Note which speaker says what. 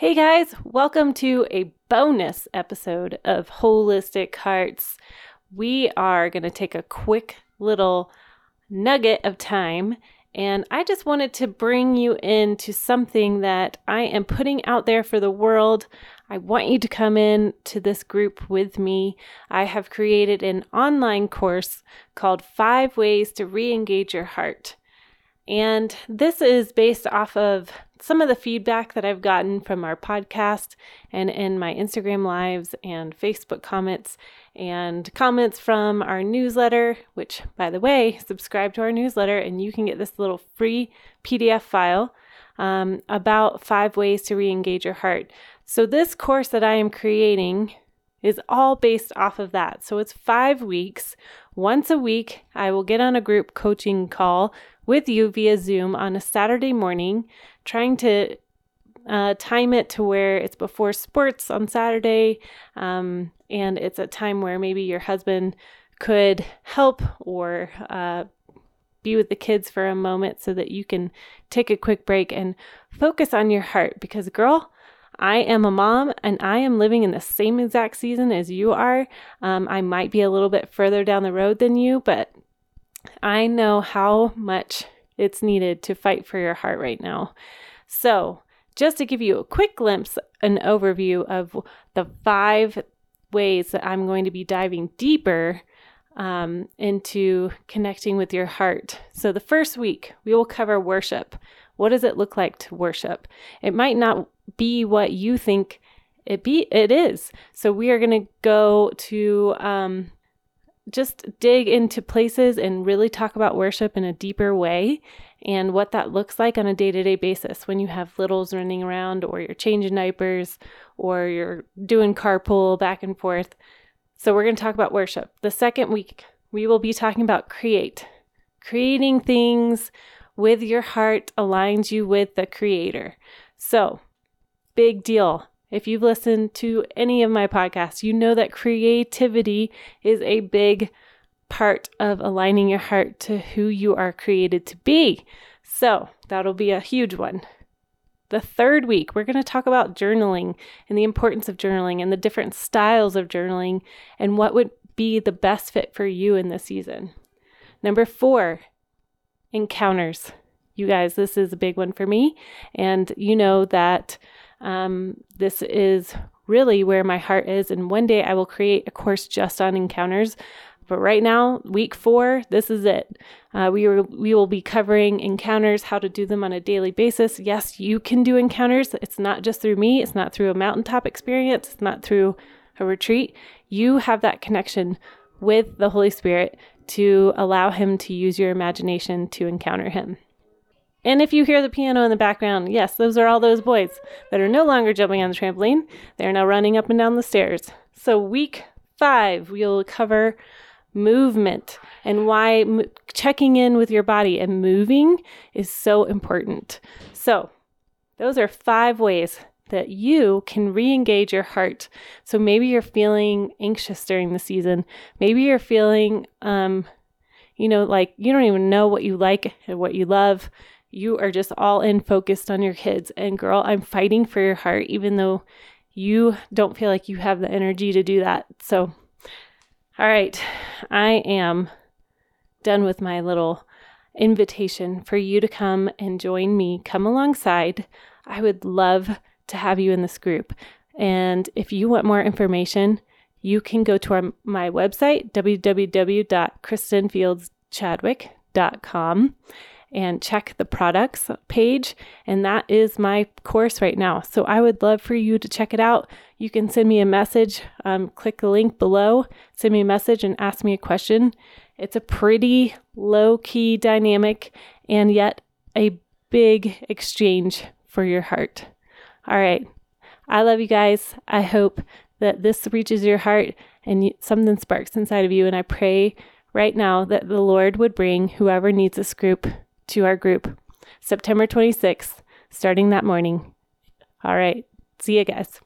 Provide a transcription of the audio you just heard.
Speaker 1: Hey guys, welcome to a bonus episode of Holistic Hearts. We are going to take a quick little nugget of time, and I just wanted to bring you into something that I am putting out there for the world. I want you to come in to this group with me. I have created an online course called Five Ways to Re Engage Your Heart. And this is based off of some of the feedback that I've gotten from our podcast and in my Instagram lives and Facebook comments and comments from our newsletter, which, by the way, subscribe to our newsletter and you can get this little free PDF file um, about five ways to re engage your heart. So, this course that I am creating is all based off of that. So, it's five weeks. Once a week, I will get on a group coaching call with you via Zoom on a Saturday morning, trying to uh, time it to where it's before sports on Saturday, um, and it's a time where maybe your husband could help or uh, be with the kids for a moment so that you can take a quick break and focus on your heart. Because, girl, I am a mom and I am living in the same exact season as you are. Um, I might be a little bit further down the road than you, but I know how much it's needed to fight for your heart right now. So, just to give you a quick glimpse, an overview of the five ways that I'm going to be diving deeper um, into connecting with your heart. So, the first week, we will cover worship. What does it look like to worship? It might not be what you think it be. It is. So, we are going to go to um, just dig into places and really talk about worship in a deeper way and what that looks like on a day to day basis when you have littles running around, or you're changing diapers, or you're doing carpool back and forth. So, we're going to talk about worship. The second week, we will be talking about create. Creating things with your heart aligns you with the Creator. So, big deal. If you've listened to any of my podcasts, you know that creativity is a big part of aligning your heart to who you are created to be. So that'll be a huge one. The third week, we're going to talk about journaling and the importance of journaling and the different styles of journaling and what would be the best fit for you in this season. Number four, encounters. You guys, this is a big one for me. And you know that um, this is really where my heart is. And one day I will create a course just on encounters. But right now, week four, this is it. Uh, we, are, we will be covering encounters, how to do them on a daily basis. Yes, you can do encounters. It's not just through me, it's not through a mountaintop experience, it's not through a retreat. You have that connection with the Holy Spirit to allow Him to use your imagination to encounter Him. And if you hear the piano in the background, yes, those are all those boys that are no longer jumping on the trampoline. They're now running up and down the stairs. So, week five, we'll cover movement and why m- checking in with your body and moving is so important. So, those are five ways that you can re engage your heart. So, maybe you're feeling anxious during the season. Maybe you're feeling, um, you know, like you don't even know what you like and what you love you are just all in focused on your kids. And girl, I'm fighting for your heart, even though you don't feel like you have the energy to do that. So, all right, I am done with my little invitation for you to come and join me, come alongside. I would love to have you in this group. And if you want more information, you can go to our, my website, www.kristenfieldschadwick.com and check the products page. And that is my course right now. So I would love for you to check it out. You can send me a message, um, click the link below, send me a message, and ask me a question. It's a pretty low key dynamic and yet a big exchange for your heart. All right. I love you guys. I hope that this reaches your heart and something sparks inside of you. And I pray right now that the Lord would bring whoever needs this group to our group September 26th, starting that morning. All right. See you guys.